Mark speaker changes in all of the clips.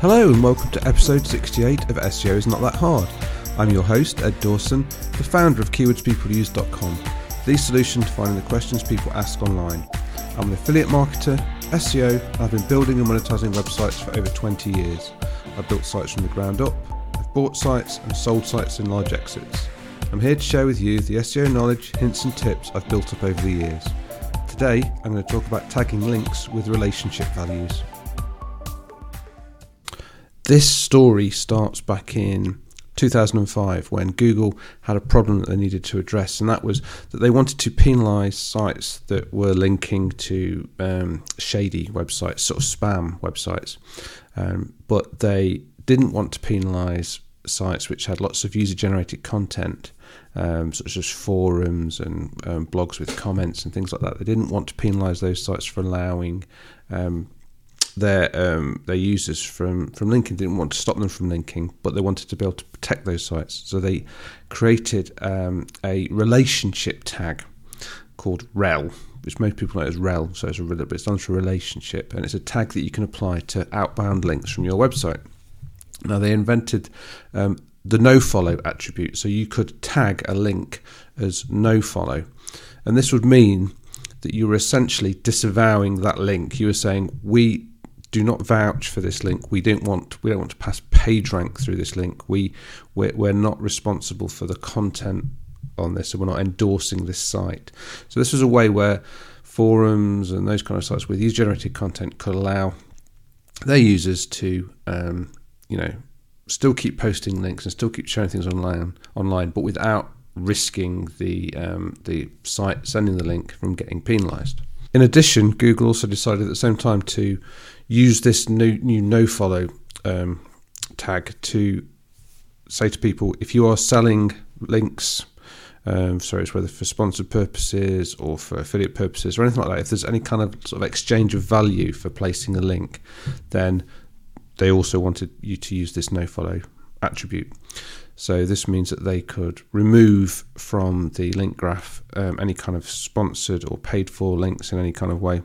Speaker 1: Hello and welcome to episode 68 of SEO is Not That Hard. I'm your host, Edd Dawson, the founder of KeywordsPeopleUse.com, the solution to finding the questions people ask online. I'm an affiliate marketer, SEO, and I've been building and monetizing websites for over 20 years. I've built sites from the ground up, I've bought sites and sold sites in large exits. I'm here to share with you the SEO knowledge, hints, and tips I've built up over the years. Today, I'm going to talk about tagging links with relationship values. This story starts back in 2005 when Google had a problem that they needed to address, and that was that they wanted to penalise sites that were linking to um, shady websites, sort of spam websites, um, but they didn't want to penalise sites which had lots of user generated content, um, such as forums and um, blogs with comments and things like that. They didn't want to penalise those sites for allowing um, their um, their users from from linking. Didn't want to stop them from linking, but they wanted to be able to protect those sites. So they created um, a relationship tag called rel, which most people know as rel. So it's a but it stands for relationship, and it's a tag that you can apply to outbound links from your website. Now they invented um, the no follow attribute, so you could tag a link as no follow, and this would mean that you were essentially disavowing that link. You were saying we do not vouch for this link. We don't want we don't want to pass PageRank through this link. We we're, we're not responsible for the content on this, and we're not endorsing this site. So this was a way where forums and those kind of sites with user generated content could allow their users to um, you know still keep posting links and still keep showing things online online, but without risking the um, the site sending the link from getting penalised. In addition, Google also decided at the same time to use this new, new no follow um, tag to say to people if you are selling links, um, sorry, it's whether for sponsored purposes or for affiliate purposes or anything like that, if there's any kind of sort of exchange of value for placing a link, then they also wanted you to use this no follow attribute. So this means that they could remove from the link graph um, any kind of sponsored or paid for links in any kind of way,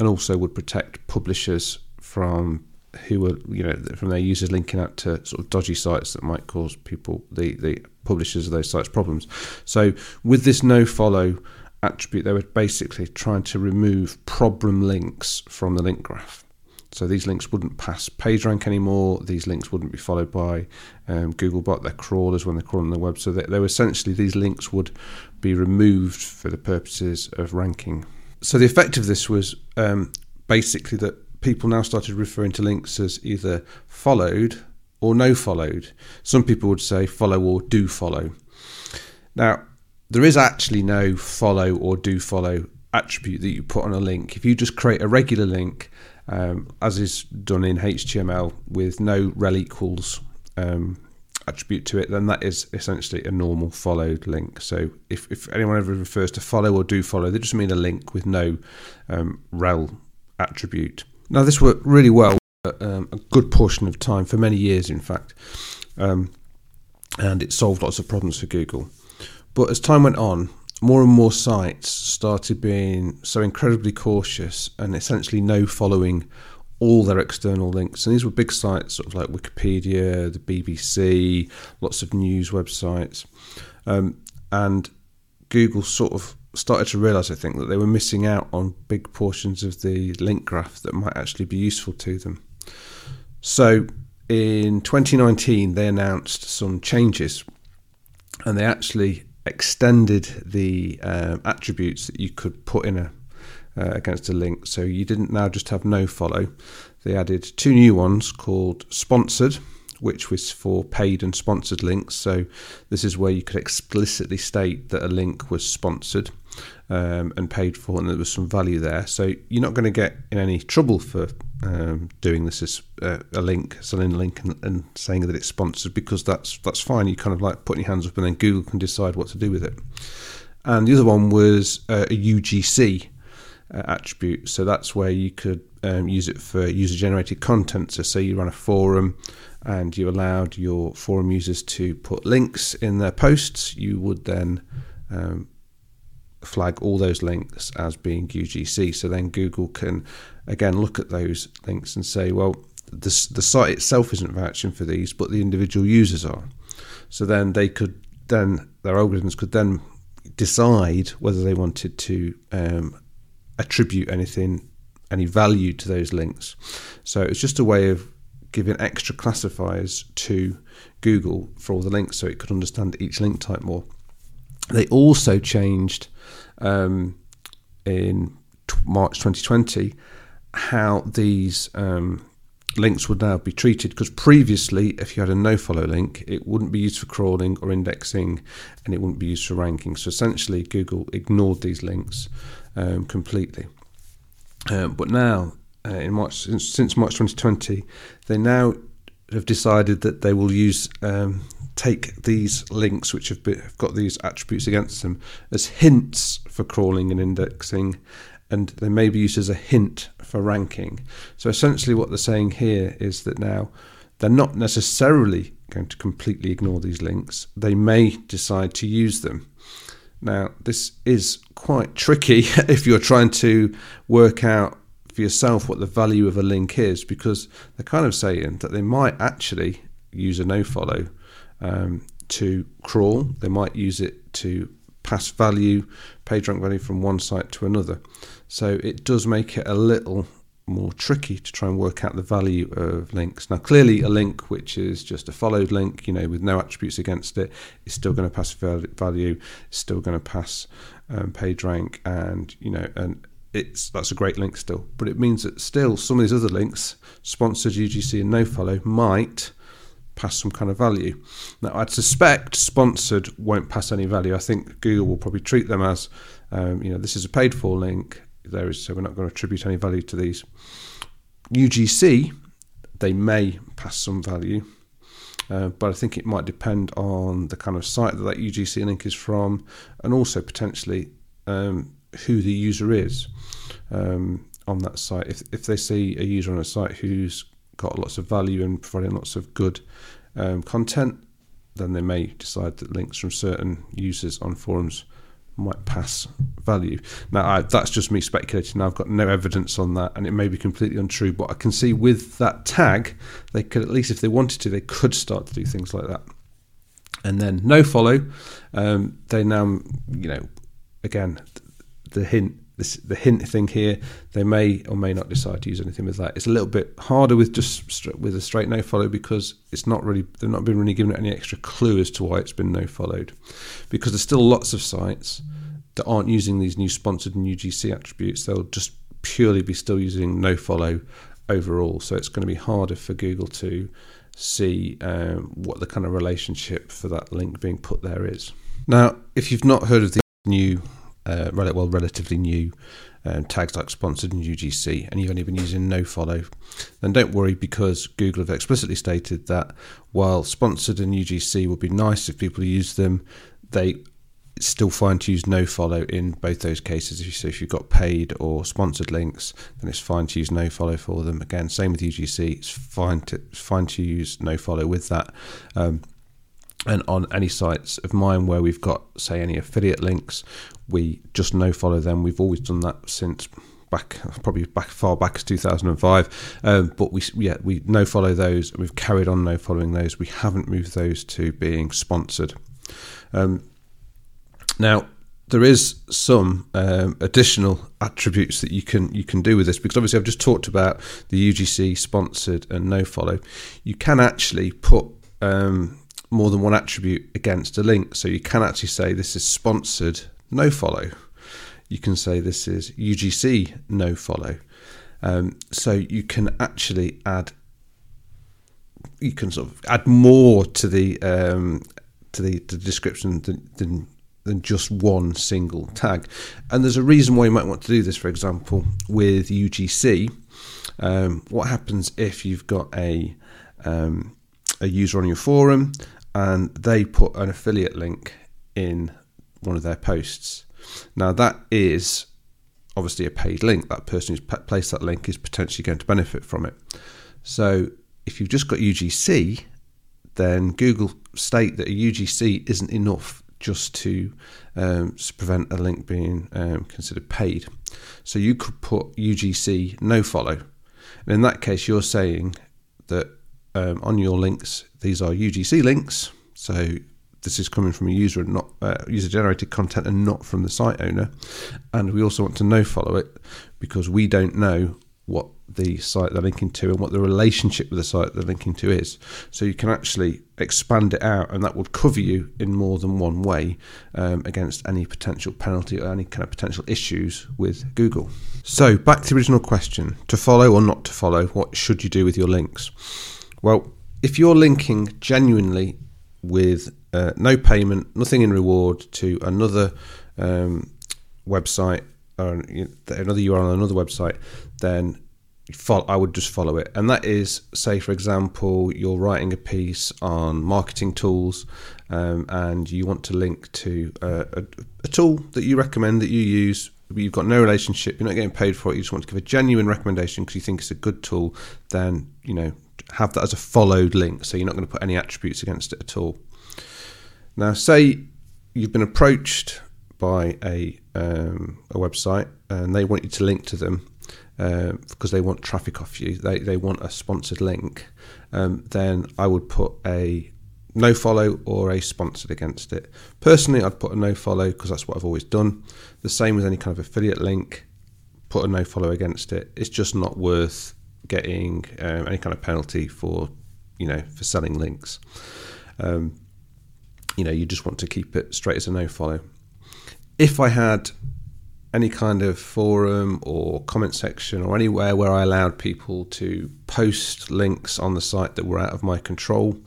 Speaker 1: and also would protect publishers from who were you know from their users linking out to sort of dodgy sites that might cause people the the publishers of those sites problems. So with this no follow attribute, they were basically trying to remove problem links from the link graph. So these links wouldn't pass PageRank anymore. These links wouldn't be followed by um, Googlebot, their crawlers when they're crawling the web. So they, they were essentially these links would be removed for the purposes of ranking. So the effect of this was um, basically that people now started referring to links as either followed or no followed. Some people would say follow or do follow. Now, there is actually no follow or do follow attribute that you put on a link. If you just create a regular link um, as is done in HTML with no rel equals um, attribute to it, then that is essentially a normal followed link. So if, if anyone ever refers to follow or do follow, they just mean a link with no um, rel attribute. Now, this worked really well um, a good portion of time, for many years, in fact, um, and it solved lots of problems for Google. But as time went on, more and more sites started being so incredibly cautious and essentially no following all their external links. And these were big sites, sort of like Wikipedia, the BBC, lots of news websites. Um, and Google sort of started to realize, I think, that they were missing out on big portions of the link graph that might actually be useful to them. So in 2019, they announced some changes and they actually extended the um, attributes that you could put in a uh, against a link. So you didn't now just have no follow. They added two new ones called sponsored, which was for paid and sponsored links. So this is where you could explicitly state that a link was sponsored um, and paid for, and there was some value there. So you're not going to get in any trouble for um, doing this as uh, a link, selling a link, and, and, saying that it's sponsored because that's that's fine. You kind of like putting your hands up, and then Google can decide what to do with it. And the other one was uh, a UGC uh, attribute. So that's where you could um, use it for user generated content. So, say you run a forum and you allowed your forum users to put links in their posts, you would then um, flag all those links as being UGC. So then Google can again look at those links and say, well, the the site itself isn't vouching for these, but the individual users are. So then they could then their algorithms could then decide whether they wanted to um, attribute anything, any value to those links. So it's just a way of giving extra classifiers to Google for all the links, so it could understand each link type more. They also changed um, in t- March 2020 how these um, links would now be treated. Because previously if you had a no follow link it wouldn't be used for crawling or indexing and it wouldn't be used for ranking. So essentially google ignored these links um, completely. Um, but now uh, in march since, since, march 2020 they now have decided that they will use um, take these links which have, been, have got these attributes against them as hints for crawling and indexing and they may be used as a hint for ranking. So essentially, what they're saying here is that now they're not necessarily going to completely ignore these links, they may decide to use them. Now, this is quite tricky if you're trying to work out for yourself what the value of a link is, because they're kind of saying that they might actually use a nofollow um, to crawl, they might use it to pass value, PageRank value from one site to another. So it does make it a little more tricky to try and work out the value of links. Now, clearly, a link which is just a followed link, you know, with no attributes against it, is still going to pass value, still going to pass um, PageRank, and you know, and it's that's a great link still. But it means that still some of these other links, sponsored UGC and no follow, might pass some kind of value. Now, I'd suspect sponsored won't pass any value. I think Google will probably treat them as, um, you know, this is a paid for link. There is, so we're not going to attribute any value to these. UGC, they may pass some value, uh, but I think it might depend on the kind of site that that UGC link is from, and also potentially um, who the user is um, on that site. If if they see a user on a site who's got lots of value and providing lots of good um, content, then they may decide that links from certain users on forums might pass value. Now, I, that's just me speculating. I've got no evidence on that, and it may be completely untrue. But I can see with that tag, they could at least, if they wanted to, they could start to do things like that. And then no follow, um, they now, you know, again, the hint this, the hint thing here, they may or may not decide to use anything with that. It's a little bit harder with just with a straight no follow because it's not really they've not been really given any extra clue as to why it's been no followed, because there's still lots of sites that aren't using these new sponsored and UGC attributes. They'll just purely be still using no follow overall. So it's going to be harder for Google to see um, what the kind of relationship for that link being put there is. Now, if you've not heard of the new uh, well, relatively new um, tags like sponsored and UGC, and you've only been using no follow, then don't worry because Google have explicitly stated that while sponsored and UGC would be nice if people use them, they still fine to use no follow in both those cases. So if you've got paid or sponsored links, then it's fine to use no follow for them. Again, same with UGC. It's fine to fine to use no follow with that. Um, and on any sites of mine where we've got say any affiliate links we just no follow them. We've always done that since back probably back far back as 2005 um, but we yeah we no follow those. And we've carried on no following those. We haven't moved those to being sponsored. Um, now there is some um, additional attributes that you can you can do with this because obviously I've just talked about the UGC sponsored and no follow. You can actually put um, more than one attribute against a link. So you can actually say this is sponsored no follow. You can say this is UGC no follow. Um, so you can actually add you can sort of add more to the um, to the, the description than, than than just one single tag. And there's a reason why you might want to do this. For example, with UGC, um, what happens if you've got a um, a user on your forum and they put an affiliate link in one of their posts. Now, that is obviously a paid link. That person who's placed that link is potentially going to benefit from it. So, if you've just got UGC, then Google state that a UGC isn't enough just to, um, prevent a link being um, considered paid. So, you could put UGC no follow. And in that case, you're saying that um, on your links, these are UGC links. So this is coming from a user and not uh, user generated content and not from the site owner. And we also want to no follow it because we don't know what the site they're linking to and what the relationship with the site they're linking to is. So you can actually expand it out, and that would cover you in more than one way um, against any potential penalty or any kind of potential issues with Google. So back to the original question: to follow or not to follow? What should you do with your links? Well, if you're linking genuinely with uh, no payment, nothing in reward to another um, website or another URL on another website, then I would just follow it. And that is, say, for example, you're writing a piece on marketing tools um, and you want to link to a, a, a, tool that you recommend that you use. You've got no relationship, you're not getting paid for it, you just want to give a genuine recommendation because you think it's a good tool, then, you know, have that as a followed link. So you're not going to put any attributes against it at all. Now, say you've been approached by a um, a website and they want you to link to them um, because they want traffic off you. They they want a sponsored link. Um, then I would put a no follow or a sponsored against it. Personally, I'd put a no follow because that's what I've always done. The same with any kind of affiliate link. Put a no follow against it. It's just not worth getting um, any kind of penalty for you know for selling links. Um, you know, you just want to keep it straight as a no follow. If I had any kind of forum or comment section or anywhere where I allowed people to post links on the site that were out of my control,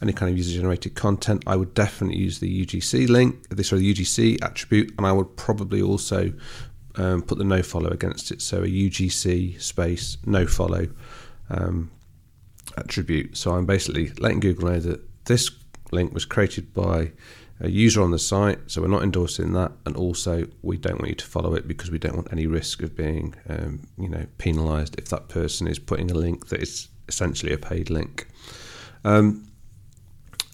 Speaker 1: any kind of user generated content, I would definitely use the UGC link, this or the UGC attribute, and I would probably also um, put the no follow against it. So a UGC space no follow um, attribute. So I'm basically letting Google know that this link was created by a user on the site, so we're not endorsing that, and also we don't want you to follow it because we don't want any risk of being, um, you know, penalised if that person is putting a link that is essentially a paid link. Um,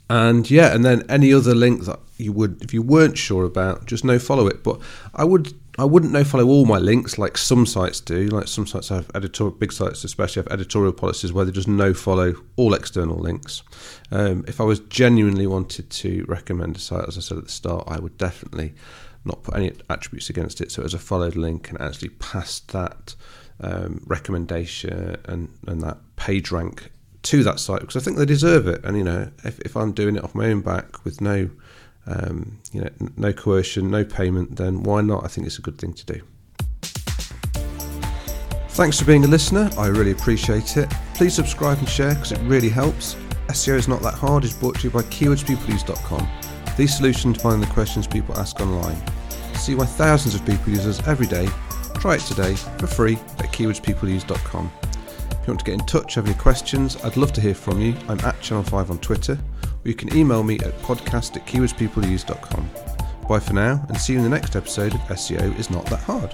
Speaker 1: and yeah, and then any other link that you would, if you weren't sure about, just no follow it. But I would I wouldn't no follow all my links like some sites do. Like some sites have editorial, big sites especially have editorial policies where they just no follow all external links. Um, if I was genuinely wanted to recommend a site, as I said at the start, I would definitely not put any attributes against it. So as a followed link and actually pass that um, recommendation and, and that page rank to that site because I think they deserve it. And you know, if, if I'm doing it off my own back with no um, you know, no coercion, no payment, then why not? I think it's a good thing to do. Thanks for being a listener. I really appreciate it. Please subscribe and share because it really helps. SEO is not that hard is brought to you by keywordspeopleuse.com. The solution to find the questions people ask online. See why thousands of people use us every day. Try it today for free at keywordspeopleuse.com. If you want to get in touch, have any questions, I'd love to hear from you. I'm at Channel 5 on Twitter or you can email me at podcast at keywordspeopleuse.com. Bye for now, and see you in the next episode of SEO is Not That Hard.